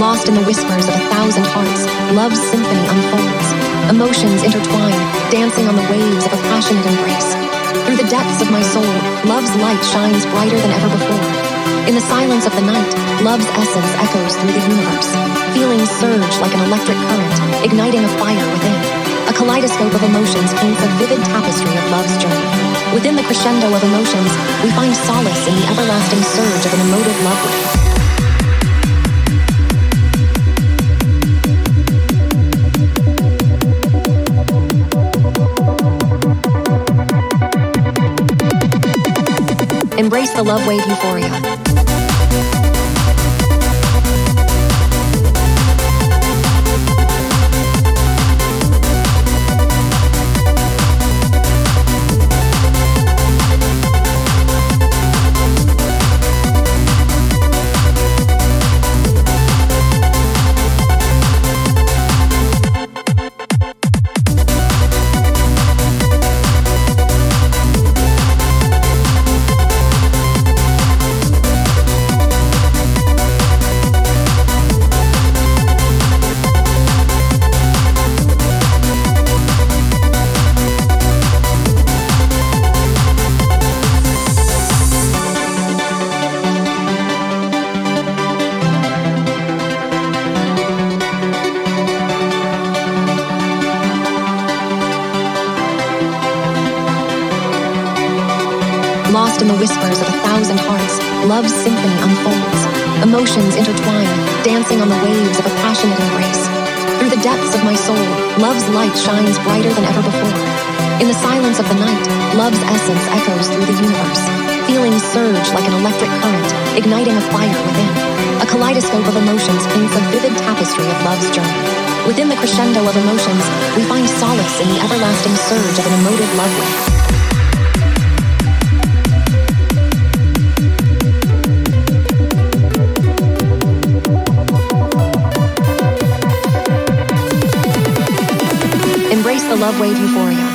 Lost in the whispers of a thousand hearts, love's symphony unfolds. Emotions intertwine, dancing on the waves of a passionate embrace. Through the depths of my soul, love's light shines brighter than ever before. In the silence of the night, love's essence echoes through the universe. Feelings surge like an electric current, igniting a fire within. A kaleidoscope of emotions paints a vivid tapestry of love's journey. Within the crescendo of emotions, we find solace in the everlasting surge of an emotive love. Embrace the love wave euphoria. Lost in the whispers of a thousand hearts, love's symphony unfolds. Emotions intertwine, dancing on the waves of a passionate embrace. Through the depths of my soul, love's light shines brighter than ever before. In the silence of the night, love's essence echoes through the universe. Feelings surge like an electric current, igniting a fire within. A kaleidoscope of emotions paints a vivid tapestry of love's journey. Within the crescendo of emotions, we find solace in the everlasting surge of an emotive love wave. Love wave euphoria.